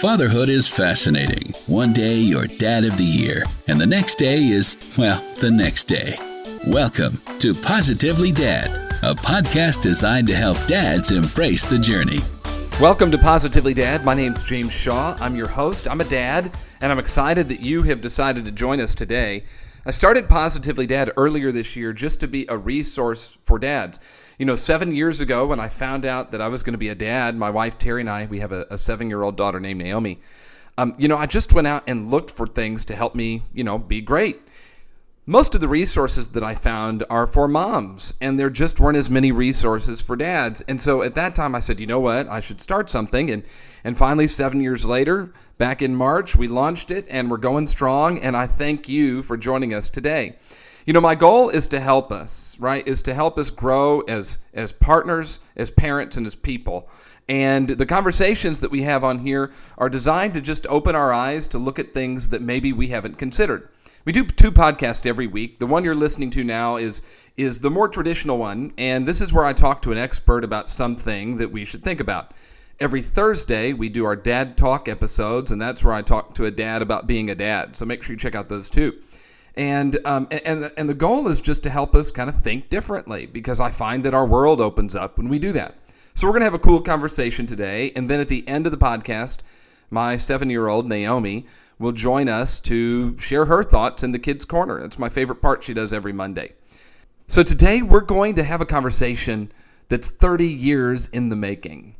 Fatherhood is fascinating. One day you're dad of the year, and the next day is, well, the next day. Welcome to Positively Dad, a podcast designed to help dads embrace the journey. Welcome to Positively Dad. My name's James Shaw. I'm your host. I'm a dad, and I'm excited that you have decided to join us today. I started Positively Dad earlier this year just to be a resource for dads. You know, seven years ago, when I found out that I was going to be a dad, my wife Terry and I, we have a, a seven year old daughter named Naomi. Um, you know, I just went out and looked for things to help me, you know, be great. Most of the resources that I found are for moms, and there just weren't as many resources for dads. And so at that time, I said, you know what, I should start something. And and finally, seven years later, back in March, we launched it, and we're going strong. And I thank you for joining us today. You know, my goal is to help us, right? Is to help us grow as as partners, as parents, and as people. And the conversations that we have on here are designed to just open our eyes to look at things that maybe we haven't considered. We do two podcasts every week. The one you're listening to now is is the more traditional one, and this is where I talk to an expert about something that we should think about. Every Thursday, we do our dad talk episodes, and that's where I talk to a dad about being a dad. So make sure you check out those too and um, and and the goal is just to help us kind of think differently because I find that our world opens up when we do that. So we're gonna have a cool conversation today, and then at the end of the podcast, my seven-year-old Naomi will join us to share her thoughts in the kids' corner. It's my favorite part. She does every Monday. So today we're going to have a conversation that's 30 years in the making.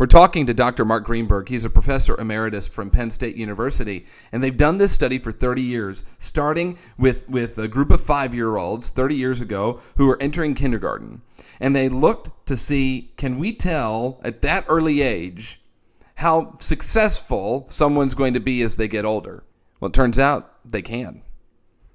We're talking to Dr. Mark Greenberg. He's a professor emeritus from Penn State University, and they've done this study for 30 years, starting with, with a group of five year olds 30 years ago who were entering kindergarten. And they looked to see can we tell at that early age how successful someone's going to be as they get older? Well, it turns out they can.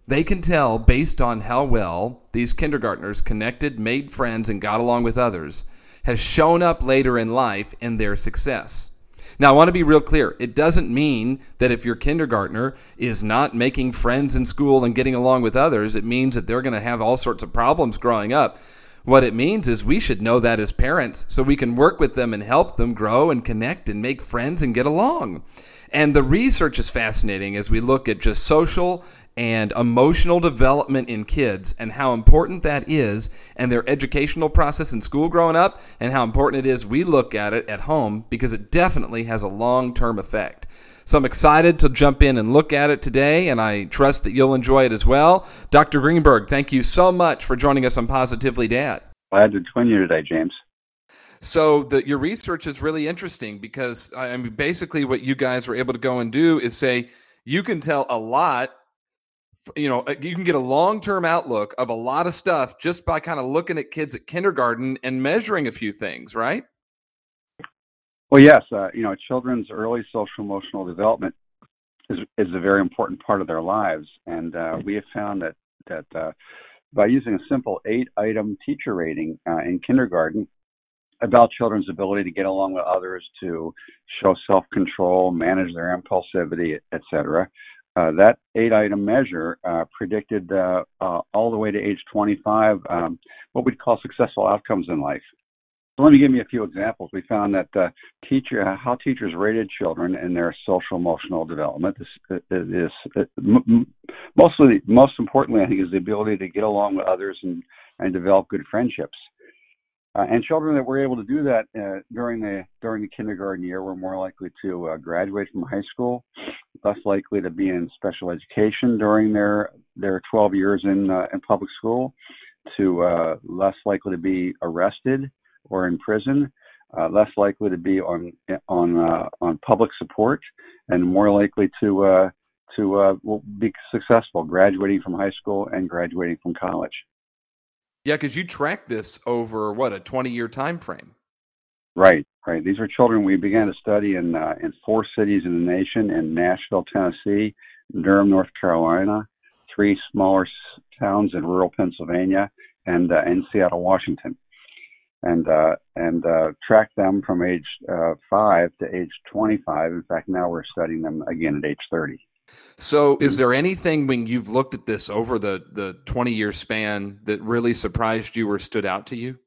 They can tell based on how well these kindergartners connected, made friends, and got along with others has shown up later in life in their success. Now, I want to be real clear. It doesn't mean that if your kindergartner is not making friends in school and getting along with others, it means that they're going to have all sorts of problems growing up. What it means is we should know that as parents so we can work with them and help them grow and connect and make friends and get along. And the research is fascinating as we look at just social and emotional development in kids and how important that is and their educational process in school growing up and how important it is we look at it at home because it definitely has a long-term effect. So I'm excited to jump in and look at it today, and I trust that you'll enjoy it as well. Dr. Greenberg, thank you so much for joining us on Positively Dad. Glad to join you today, James. So the, your research is really interesting because I mean, basically, what you guys were able to go and do is say you can tell a lot you know, you can get a long term outlook of a lot of stuff just by kind of looking at kids at kindergarten and measuring a few things, right? Well, yes. Uh, you know, children's early social emotional development is is a very important part of their lives, and uh, we have found that that uh, by using a simple eight item teacher rating uh, in kindergarten about children's ability to get along with others, to show self control, manage their impulsivity, etc. Uh, that eight item measure uh, predicted uh, uh, all the way to age 25 um, what we'd call successful outcomes in life. So let me give you a few examples. We found that uh, teacher, how teachers rated children in their social emotional development is, is, is mostly, most importantly, I think, is the ability to get along with others and, and develop good friendships. Uh, and children that were able to do that uh, during the during the kindergarten year were more likely to uh, graduate from high school, less likely to be in special education during their their 12 years in uh, in public school, to uh, less likely to be arrested or in prison, uh, less likely to be on on on public support, and more likely to to be successful graduating from high school and graduating from college. Yeah, because you tracked this over what a twenty-year time frame. Right, right. These are children we began to study in uh, in four cities in the nation: in Nashville, Tennessee, Durham, North Carolina, three smaller towns in rural Pennsylvania, and uh, in Seattle, Washington. And uh, and uh, tracked them from age uh, five to age 25. In fact, now we're studying them again at age 30. So, is there anything when you've looked at this over the the 20 year span that really surprised you or stood out to you?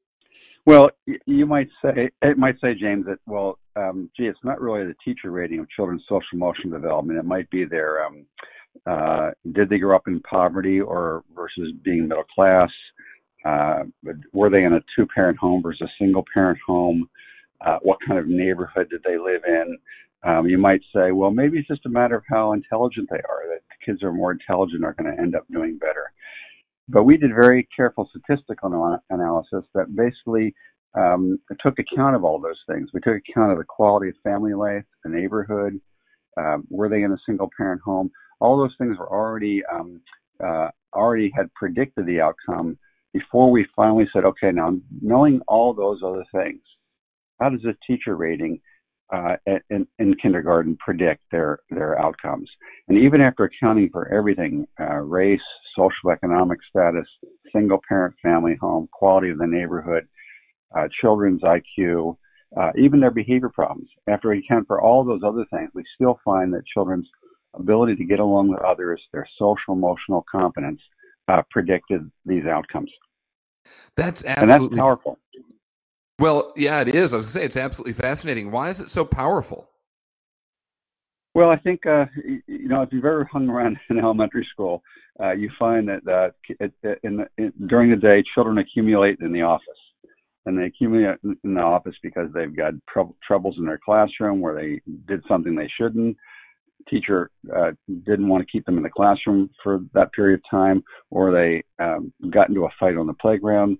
Well, you might say it might say James that well, um, gee, it's not really the teacher rating of children's social emotional development. It might be their um, uh, did they grow up in poverty or versus being middle class? Uh, were they in a two parent home versus a single parent home? Uh, what kind of neighborhood did they live in? Um, you might say, well, maybe it's just a matter of how intelligent they are, that kids are more intelligent are going to end up doing better. But we did very careful statistical analysis that basically um, took account of all those things. We took account of the quality of family life, the neighborhood, um, were they in a single parent home? All those things were already um, uh, already had predicted the outcome before we finally said, okay, now knowing all those other things, how does this teacher rating uh, in, in, kindergarten predict their their outcomes? And even after accounting for everything, uh, race, social economic status, single parent family home, quality of the neighborhood, uh, children's IQ, uh, even their behavior problems. After we account for all those other things, we still find that children's ability to get along with others, their social emotional competence, uh, predicted these outcomes. That's absolutely and that's powerful. Well, yeah, it is. I was say it's absolutely fascinating. Why is it so powerful? Well, I think uh, you know if you've ever hung around in elementary school, uh, you find that uh, in the, in, during the day, children accumulate in the office and they accumulate in the office because they've got tr- troubles in their classroom where they did something they shouldn't. Teacher uh, didn't want to keep them in the classroom for that period of time, or they um, got into a fight on the playground.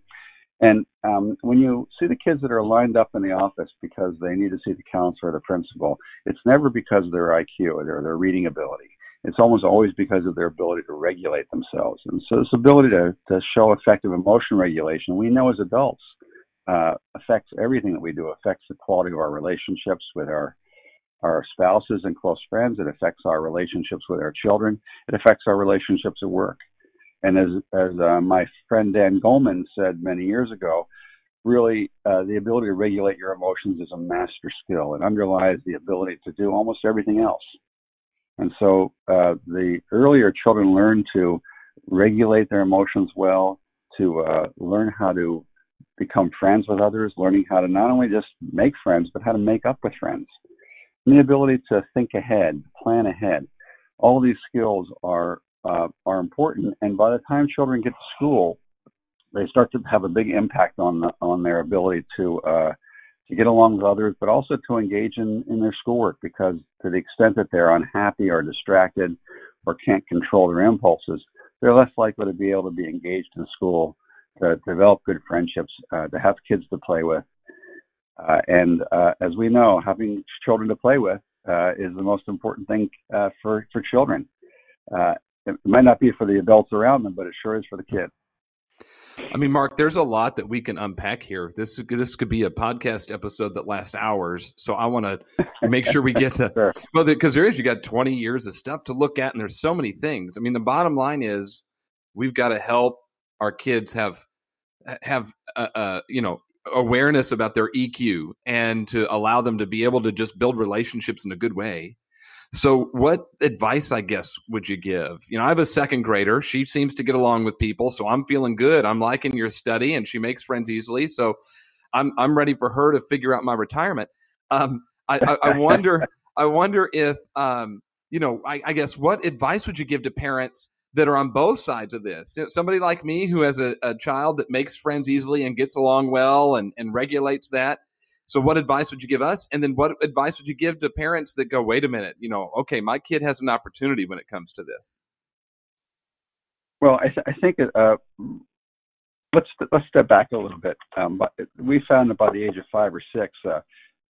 And um, when you see the kids that are lined up in the office because they need to see the counselor or the principal, it's never because of their IQ or their reading ability. It's almost always because of their ability to regulate themselves. And so, this ability to, to show effective emotion regulation, we know as adults, uh, affects everything that we do. affects the quality of our relationships with our our spouses and close friends. It affects our relationships with our children. It affects our relationships at work. And as as uh, my friend Dan Goleman said many years ago, really uh, the ability to regulate your emotions is a master skill. It underlies the ability to do almost everything else. And so uh, the earlier children learn to regulate their emotions well, to uh, learn how to become friends with others, learning how to not only just make friends, but how to make up with friends. And the ability to think ahead, plan ahead. All these skills are uh, are important, and by the time children get to school, they start to have a big impact on the, on their ability to uh, to get along with others, but also to engage in, in their schoolwork. Because to the extent that they're unhappy or distracted or can't control their impulses, they're less likely to be able to be engaged in school to develop good friendships, uh, to have kids to play with. Uh, and uh, as we know, having children to play with uh, is the most important thing uh, for, for children. It might not be for the adults around them, but it sure is for the kids. I mean, Mark, there's a lot that we can unpack here. This this could be a podcast episode that lasts hours. So I want to make sure we get the sure. well, because there is you got 20 years of stuff to look at, and there's so many things. I mean, the bottom line is we've got to help our kids have have uh, uh, you know awareness about their EQ and to allow them to be able to just build relationships in a good way. So, what advice, I guess, would you give? You know, I have a second grader. She seems to get along with people, so I'm feeling good. I'm liking your study, and she makes friends easily. So, I'm I'm ready for her to figure out my retirement. Um, I, I, I wonder, I wonder if, um, you know, I, I guess, what advice would you give to parents that are on both sides of this. Somebody like me who has a, a, child that makes friends easily and gets along well and, and regulates that. So, what advice would you give us? And then, what advice would you give to parents that go, wait a minute, you know, okay, my kid has an opportunity when it comes to this? Well, I, th- I think uh, let's let's step back a little bit. Um, we found that by the age of five or six, uh,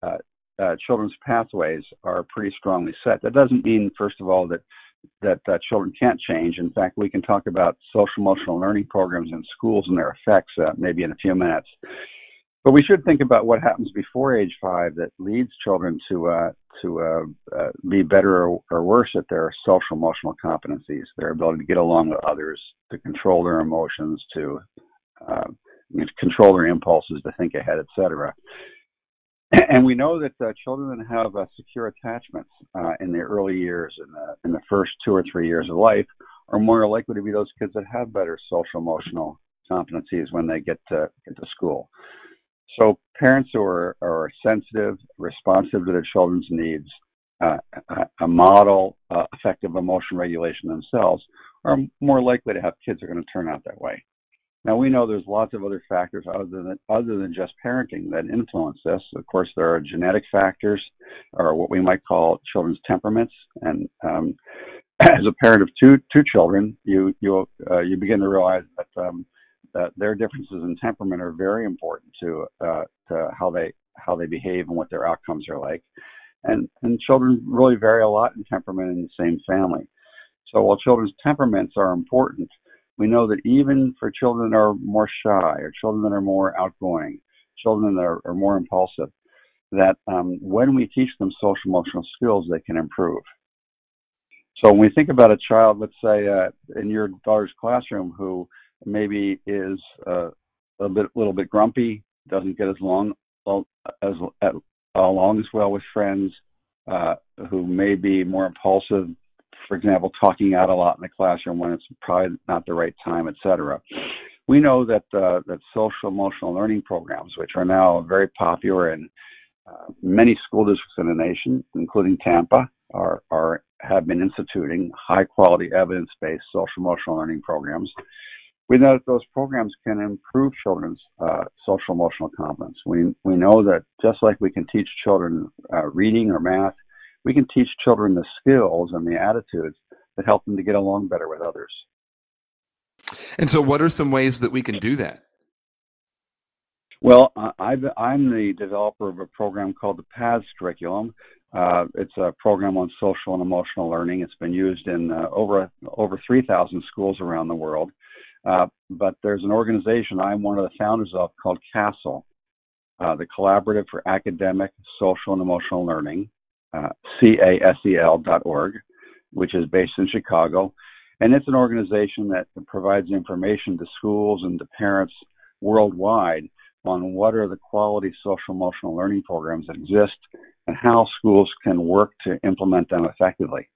uh, uh children's pathways are pretty strongly set. That doesn't mean, first of all, that that uh, children can't change. In fact, we can talk about social emotional learning programs in schools and their effects uh, maybe in a few minutes. But we should think about what happens before age five that leads children to uh, to uh, uh, be better or, or, worse at their social emotional competencies, their ability to get along with others, to control their emotions, to uh, control their impulses, to think ahead, etc. And we know that uh, children that have uh, secure attachments uh, in their early years, in the, in the first two or three years of life, are more likely to be those kids that have better social emotional competencies when they get to, get to school. So parents who are, are sensitive, responsive to their children's needs, uh, a model uh, effective emotion regulation themselves, are more likely to have kids that are going to turn out that way. Now we know there's lots of other factors other than other than just parenting that influence this. Of course, there are genetic factors, or what we might call children's temperaments. And um, as a parent of two two children, you you uh, you begin to realize that um, that their differences in temperament are very important to uh, to how they how they behave and what their outcomes are like. And and children really vary a lot in temperament in the same family. So while children's temperaments are important, we know that even for children that are more shy or children that are more outgoing, children that are, are more impulsive, that um, when we teach them social emotional skills, they can improve. So when we think about a child, let's say uh, in your daughter's classroom, who maybe is uh, a bit, little bit grumpy, doesn't get as long as along as well with friends, uh, who may be more impulsive, for example, talking out a lot in the classroom when it's probably not the right time, etc. We know that uh, that social emotional learning programs, which are now very popular in uh, many school districts in the nation, including Tampa, are, are have been instituting high quality evidence based social emotional learning programs. We know that those programs can improve children's uh, social emotional competence. We we know that just like we can teach children uh, reading or math, we can teach children the skills and the attitudes that help them to get along better with others. And so, what are some ways that we can do that? Well, i am the developer of a program called the PATHS curriculum. Uh, it's a program on social and emotional learning. It's been used in uh, over over 3,000 schools around the world. Uh, but there's an organization I'm one of the founders of called CASEL, uh, the Collaborative for Academic, Social, and Emotional Learning uh, casel.org, which is based in Chicago. And it's an organization that provides information to schools and to parents worldwide on what are the quality social emotional learning programs that exist and how schools can work to implement them effectively.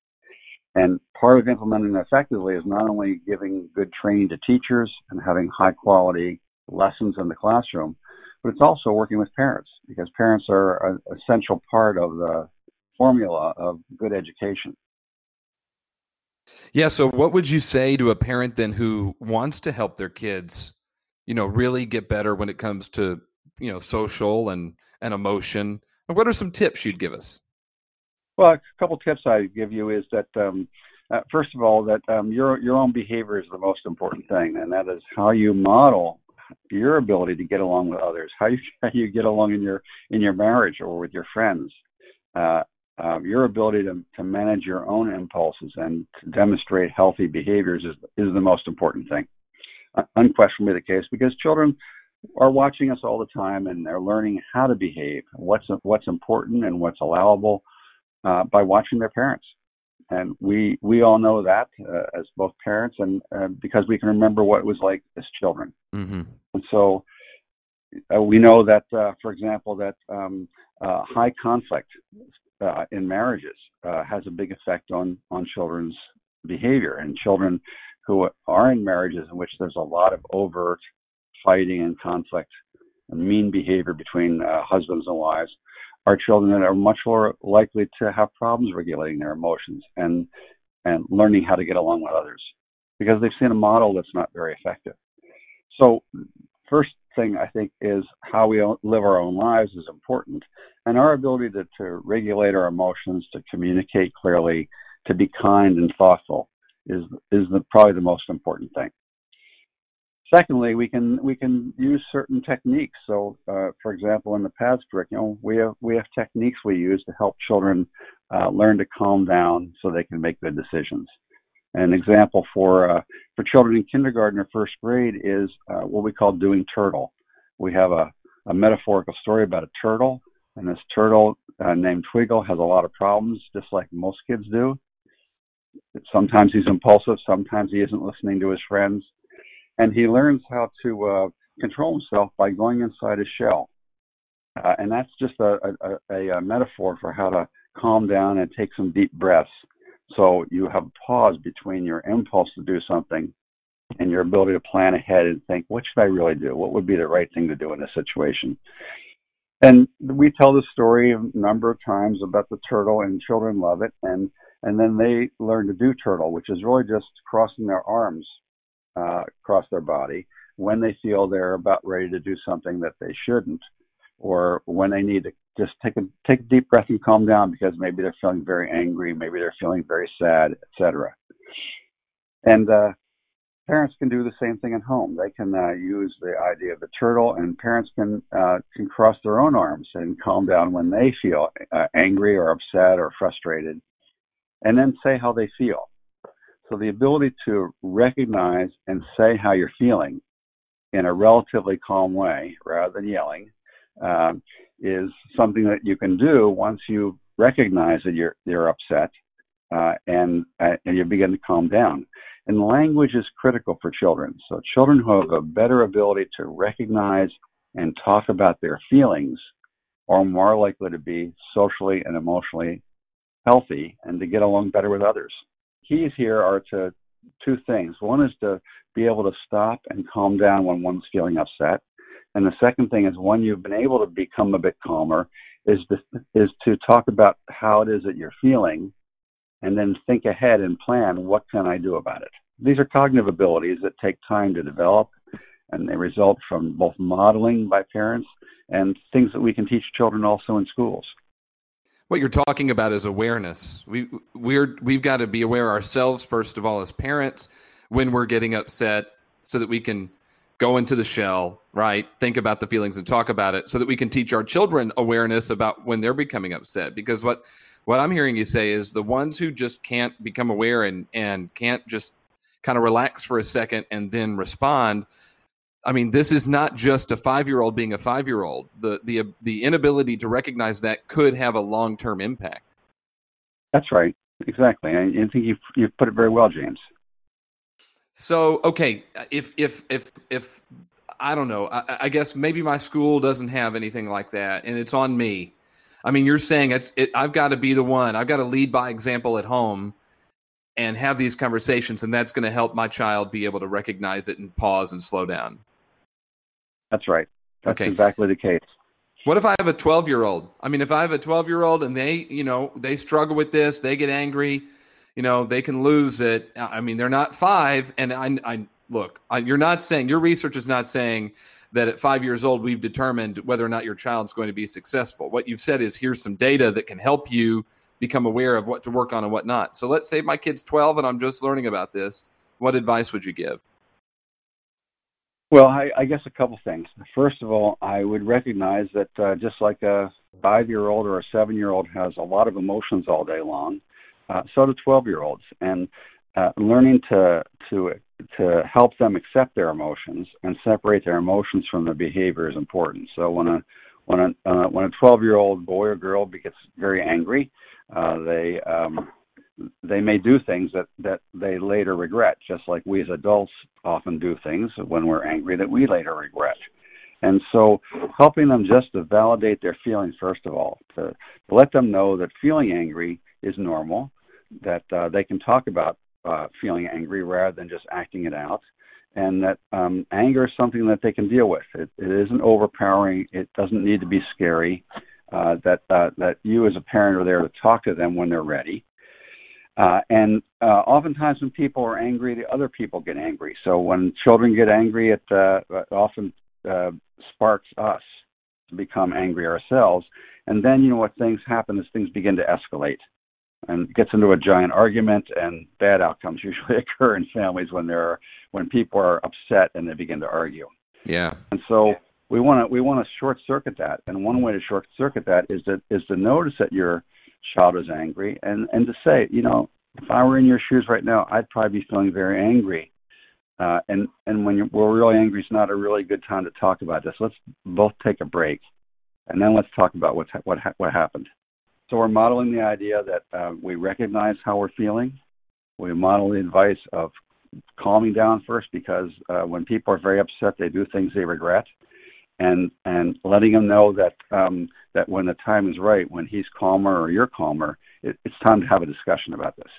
And part of implementing effectively is not only giving good training to teachers and having high quality lessons in the classroom, but it's also working with parents because parents are an essential part of the formula of good education. Yeah. So, what would you say to a parent then who wants to help their kids, you know, really get better when it comes to, you know, social and and emotion? And what are some tips you'd give us? Well, a couple tips I give you is that um, uh, first of all, that um, your your own behavior is the most important thing, and that is how you model your ability to get along with others, how you how you get along in your in your marriage or with your friends. Uh, uh, your ability to, to manage your own impulses and to demonstrate healthy behaviors is, is the most important thing. Uh, unquestionably the case because children are watching us all the time and they're learning how to behave, what's what's important and what's allowable uh, by watching their parents. And we we all know that uh, as both parents and uh, because we can remember what it was like as children. Mm-hmm. And so uh, we know that, for example, that um, high conflict uh, in marriages uh, has a big effect on on children's behavior and children who are in marriages in which there's a lot of overt fighting and conflict and mean behavior between uh, husbands and wives are children that are much more likely to have problems regulating their emotions and and learning how to get along with others because they've seen a model that's not very effective. So first thing I think is how we live our own lives is important, and our ability to, to regulate our emotions, to communicate clearly, to be kind and thoughtful is is the, probably the most important thing. Secondly, we can we can use certain techniques. So, uh, for example, in the PATHS curriculum, we have we have techniques we use to help children uh, learn to calm down so they can make good decisions. An example for uh, for children in kindergarten or first grade is uh, what we call doing turtle. We have a, a metaphorical story about a turtle, and this turtle uh, named Twiggle has a lot of problems, just like most kids do. Sometimes he's impulsive, sometimes he isn't listening to his friends, and he learns how to uh, control himself by going inside his shell. Uh, and that's just a, a, a, metaphor for how to calm down and take some deep breaths so you have a pause between your impulse to do something and your ability to plan ahead and think, what should I really do? What would be the right thing to do in this situation? And we tell the story a number of times about the turtle, and children love it. And and then they learn to do turtle, which is really just crossing their arms uh, across their body when they feel they're about ready to do something that they shouldn't, or when they need to just take a take a deep breath and calm down because maybe they're feeling very angry, maybe they're feeling very sad, etc. And uh, parents can do the same thing at home. They can uh, use the idea of the turtle, and parents can uh, can cross their own arms and calm down when they feel uh, angry or upset or frustrated, and then say how they feel. So the ability to recognize and say how you're feeling in a relatively calm way, rather than yelling, um, is something that you can do once you recognize that you're you're upset uh, and uh, and you begin to calm down. And language is critical for children. So children who have a better ability to recognize and talk about their feelings are more likely to be socially and emotionally healthy and to get along better with others. Keys here are to two things. One is to be able to stop and calm down when one's feeling upset. And the second thing is when you've been able to become a bit calmer is to, is to talk about how it is that you're feeling and then think ahead and plan what can I do about it. These are cognitive abilities that take time to develop and they result from both modeling by parents and things that we can teach children also in schools. What you're talking about is awareness. We we're we've got to be aware ourselves first of all as parents when we're getting upset so that we can go into the shell, right? Think about the feelings and talk about it so that we can teach our children awareness about when they're becoming upset because what what I'm hearing you say is the ones who just can't become aware and and can't just kind of relax for a second and then respond. I mean, this is not just a five year old being a five year old. The the the inability to recognize that could have a long term impact. That's right. Exactly. I, I think you've you've put it very well, James. So okay, if if if if I don't know, I, I guess maybe my school doesn't have anything like that, and it's on me I mean, you're saying it's it, I've got to be the one. I've got to lead by example at home and have these conversations, and that's going to help my child be able to recognize it and pause and slow down. That's right. That's okay. exactly the case. What if I have a 12 year old? I mean, if I have a 12 year old and they, you know, they struggle with this, they get angry, you know, they can lose it. I mean, they're not five. And I, I look, I, you're not saying, your research is not saying that at five years old, we've determined whether or not your child's going to be successful. What you've said is here's some data that can help you become aware of what to work on and what not. So let's say my kid's 12 and I'm just learning about this. What advice would you give? Well, I, I guess a couple things. First of all, I would recognize that uh, just like a five year old or a seven year old has a lot of emotions all day long, uh, so do 12 year olds. And uh, learning to to to help them accept their emotions and separate their emotions from their behavior is important. So when a when a uh, when a 12 year old boy or girl gets very angry, uh, they um, they may do things that that they later regret, just like we as adults often do things when we're angry that we later regret. And so, helping them just to validate their feelings first of all, to, let them know that feeling angry is normal, that uh, they can talk about uh, feeling angry rather than just acting it out, and that um, anger is something that they can deal with. It, it isn't overpowering. It doesn't need to be scary. Uh, that uh, that you as a parent are there to talk to them when they're ready. Uh, and uh, oftentimes when people are angry, the other people get angry. So when children get angry, it, uh, often uh, sparks us to become angry ourselves. And then you know what things happen is things begin to escalate and gets into a giant argument and bad outcomes usually occur in families when there are when people are upset and they begin to argue yeah and so we want to we want to short circuit that and one way to short circuit that is to is to notice that your child is angry and and to say you know if i were in your shoes right now i'd probably be feeling very angry uh, and and when we're really angry, it's not a really good time to talk about this. Let's both take a break, and then let's talk about what what what happened. So we're modeling the idea that uh, we recognize how we're feeling. We model the advice of calming down first because uh, when people are very upset, they do things they regret, and and letting them know that um, that when the time is right, when he's calmer or you're calmer, it, it's time to have a discussion about this.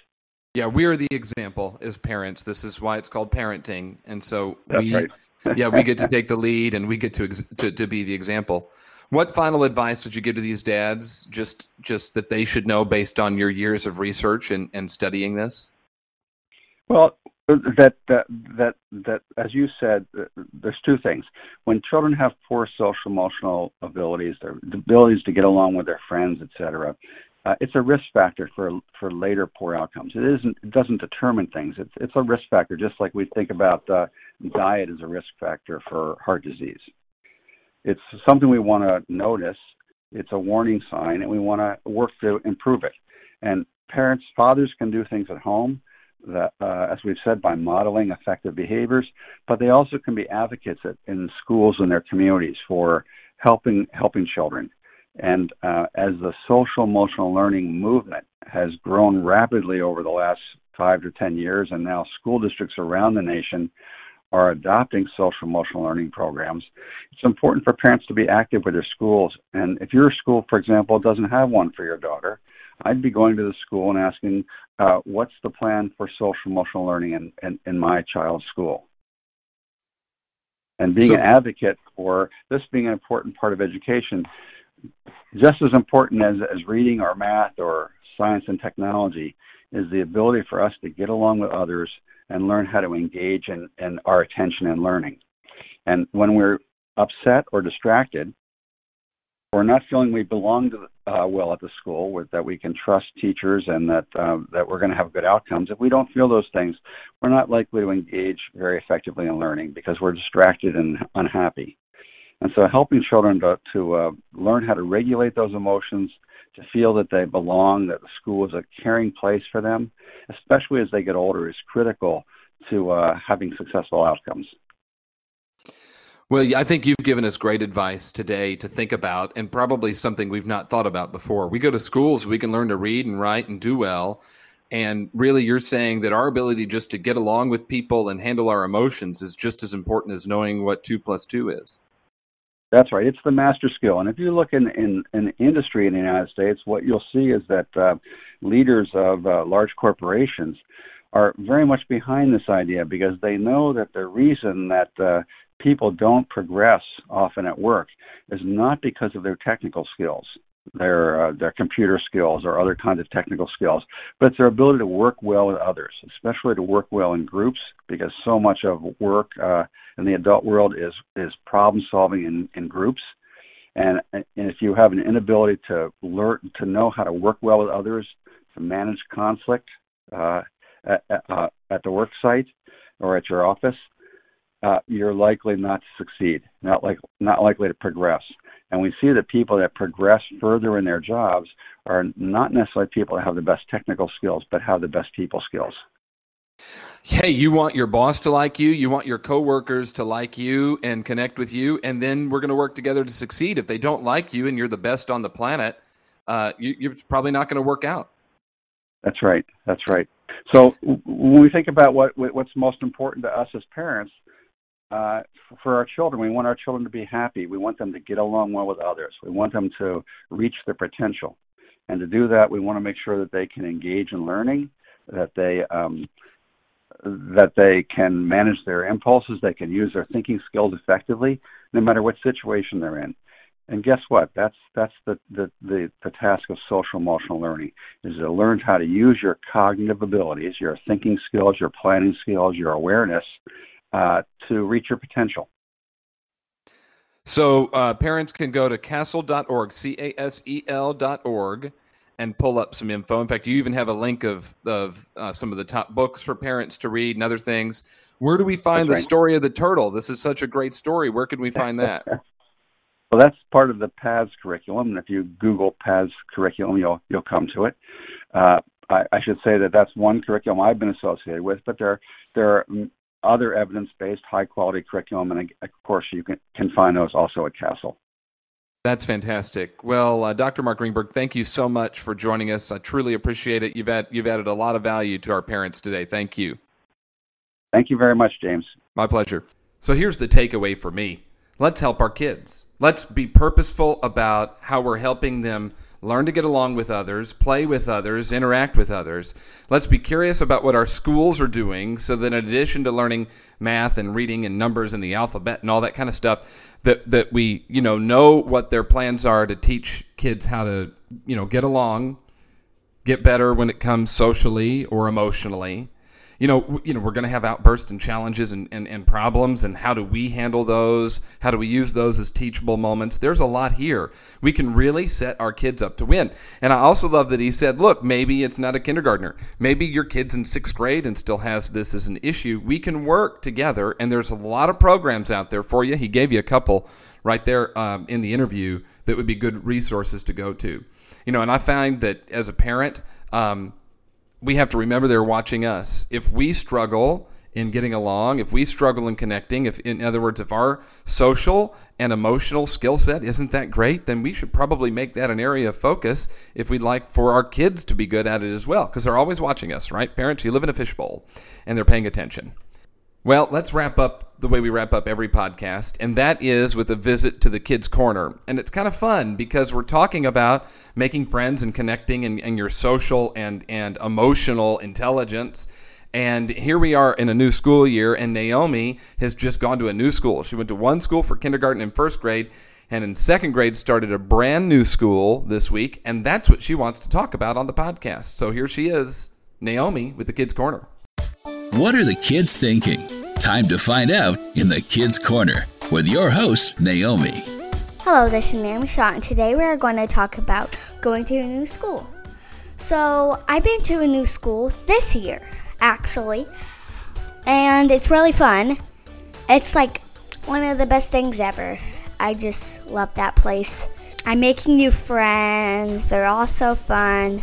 Yeah, we're the example as parents. This is why it's called parenting, and so That's we, right. yeah, we get to take the lead and we get to, ex- to to be the example. What final advice would you give to these dads? Just just that they should know based on your years of research and, and studying this. Well, that that that that as you said, uh, there's two things. When children have poor social emotional abilities, their abilities to get along with their friends, etc., uh, it's a risk factor for for later poor outcomes. It isn't. It doesn't determine things. It's it's a risk factor, just like we think about uh, diet as a risk factor for heart disease. It's something we want to notice. It's a warning sign, and we want to work to improve it. And parents, fathers can do things at home that, uh, as we've said, by modeling effective behaviors, but they also can be advocates at, in schools and their communities for helping helping children. And uh, as the social emotional learning movement has grown rapidly over the last five to ten years, and now school districts around the nation are adopting social emotional learning programs, it's important for parents to be active with their schools. And if your school, for example, doesn't have one for your daughter, I'd be going to the school and asking, uh, what's the plan for social emotional learning in, in, in my child's school? And being So- an advocate for this being an important part of education, just as important as, as reading or math or science and technology, is the ability for us to get along with others and learn how to engage in, in our attention and learning. And when we're upset or distracted, or not feeling we belong to, uh, well at the school, with, that we can trust teachers and that uh, that we're going to have good outcomes. If we don't feel those things, we're not likely to engage very effectively in learning because we're distracted and unhappy. And so, helping children to, to uh, learn how to regulate those emotions, to feel that they belong, that the school is a caring place for them, especially as they get older, is critical to uh, having successful outcomes. Well, I think you've given us great advice today to think about, and probably something we've not thought about before. We go to schools, we can learn to read and write and do well. And really, you're saying that our ability just to get along with people and handle our emotions is just as important as knowing what two plus two is. That's right. It's the master skill. And if you look in, in, in industry in the United States, what you'll see is that uh, leaders of uh, large corporations are very much behind this idea because they know that the reason that uh, people don't progress often at work is not because of their technical skills, their uh, their computer skills or other kinds of technical skills, but it's their ability to work well with others, especially to work well in groups, because so much of work uh, in the adult world is is problem solving in, in groups. And, and if you have an inability to learn to know how to work well with others, to manage conflict uh, at, uh, at the work site or at your office, uh, you're likely not to succeed, not like not likely to progress. And we see that people that progress further in their jobs are not necessarily people that have the best technical skills, but have the best people skills. Hey, you want your boss to like you, you want your coworkers to like you and connect with you, and then we're going to work together to succeed. If they don't like you and you're the best on the planet, uh, you, you're probably not going to work out. That's right. That's right. So when we think about what what's most important to us as parents, uh, for our children, we want our children to be happy. We want them to get along well with others. We want them to reach their potential, and to do that, we want to make sure that they can engage in learning, that they um, that they can manage their impulses, they can use their thinking skills effectively, no matter what situation they're in. And guess what? That's that's the, the, the, the task of social emotional learning is to learn how to use your cognitive abilities, your thinking skills, your planning skills, your awareness uh, to reach your potential. So uh, parents can go to casel.org, C A S E L.org, and pull up some info. In fact, you even have a link of, of uh, some of the top books for parents to read and other things. Where do we find the story of the turtle? This is such a great story. Where can we find that? Well, that's part of the PATHS curriculum, and if you Google PATHS curriculum, you'll you'll come to it. Uh, I, I should say that that's one curriculum I've been associated with, but there there are other evidence-based, high-quality curriculum, and of course you can can find those also at CASEL. That's fantastic. Well, uh, Dr. Mark Greenberg, thank you so much for joining us. I truly appreciate it. You've had, you've added a lot of value to our parents today. Thank you. Thank you very much, James. My pleasure. So here's the takeaway for me. Let's help our kids. Let's be purposeful about how we're helping them learn to get along with others, play with others, interact with others. Let's be curious about what our schools are doing so that in addition to learning math and reading and numbers and the alphabet and all that kind of stuff, that, that we, you know, know what their plans are to teach kids how to, you know, get along, get better when it comes socially or emotionally, you know, you know, we're going to have outbursts and challenges and, and, and problems, and how do we handle those? How do we use those as teachable moments? There's a lot here. We can really set our kids up to win. And I also love that he said, look, maybe it's not a kindergartner. Maybe your kid's in sixth grade and still has this as an issue. We can work together, and there's a lot of programs out there for you. He gave you a couple right there um, in the interview that would be good resources to go to. You know, and I find that as a parent, um, we have to remember they're watching us. If we struggle in getting along, if we struggle in connecting, if in other words, if our social and emotional skill set isn't that great, then we should probably make that an area of focus if we'd like for our kids to be good at it as well, because they're always watching us, right? Parents, you live in a fishbowl and they're paying attention. Well, let's wrap up the way we wrap up every podcast, and that is with a visit to the Kids Corner. And it's kind of fun because we're talking about making friends and connecting and, and your social and, and emotional intelligence. And here we are in a new school year, and Naomi has just gone to a new school. She went to one school for kindergarten and first grade, and in second grade started a brand new school this week. And that's what she wants to talk about on the podcast. So here she is, Naomi with the Kids Corner. What are the kids thinking? Time to find out in the Kids Corner with your host, Naomi. Hello, this is Naomi Shaw, and today we are going to talk about going to a new school. So, I've been to a new school this year, actually, and it's really fun. It's like one of the best things ever. I just love that place. I'm making new friends, they're all so fun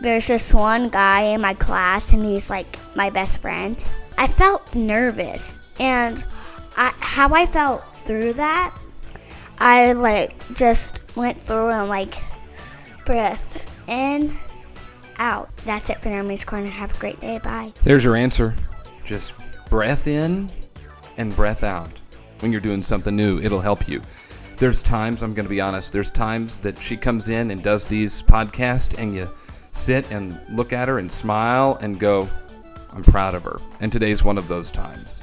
there's this one guy in my class and he's like my best friend. I felt nervous and I, how I felt through that, I like just went through and like breath in, out. That's it for Naomi's Corner. Have a great day. Bye. There's your answer. Just breath in and breath out. When you're doing something new, it'll help you. There's times, I'm going to be honest, there's times that she comes in and does these podcasts and you sit and look at her and smile and go, I'm proud of her. And today's one of those times.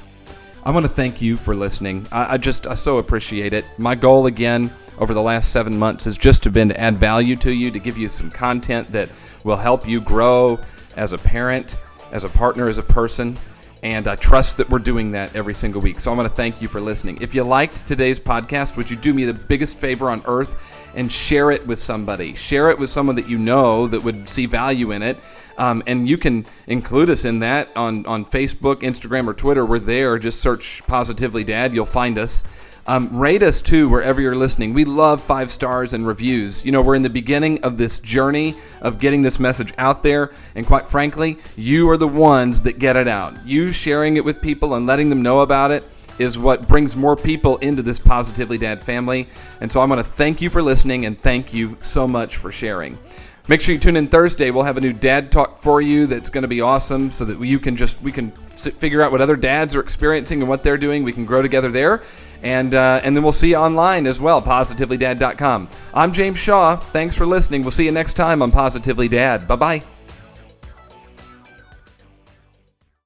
I want to thank you for listening. I, I, just I so appreciate it. My goal again over the last seven months has just been to add value to you, to give you some content that will help you grow as a parent, as a partner, as a person. And I trust that we're doing that every single week. So I want to thank you for listening. If you liked today's podcast, would you do me the biggest favor on earth? And share it with somebody. Share it with someone that you know that would see value in it. Um, and you can include us in that on, on Facebook, Instagram, or Twitter. We're there. Just search Positively Dad. You'll find us. Um, rate us too wherever you're listening. We love five stars and reviews. You know, we're in the beginning of this journey of getting this message out there. And quite frankly, you are the ones that get it out. You sharing it with people and letting them know about it is what brings more people into this Positively Dad family. And so I want to thank you for listening and thank you so much for sharing. Make sure you tune in Thursday. We'll have a new dad talk for you that's going to be awesome so that you can just we can figure out what other dads are experiencing and what they're doing. We can grow together there. And uh, and then we'll see you online as well, positivelydad.com. I'm James Shaw. Thanks for listening. We'll see you next time on Positively Dad. Bye-bye.